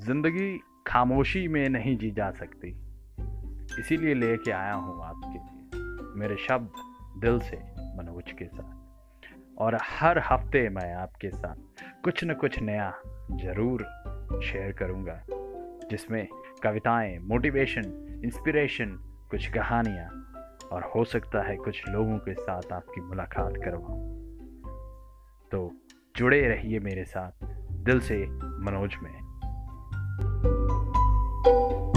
ज़िंदगी खामोशी में नहीं जी जा सकती। इसीलिए लेके आया हूँ आपके लिए, मेरे शब्द दिल से, मनोज के साथ। और हर हफ़्ते मैं आपके साथ कुछ न कुछ नया ज़रूर शेयर करूँगा, जिसमें कविताएँ मोटिवेशन इंस्पिरेशन कुछ कहानियाँ और हो सकता है कुछ लोगों के साथ आपकी मुलाकात करवाऊँ। तो जुड़े रहिए मेरे साथ दिल से, मनोज में। you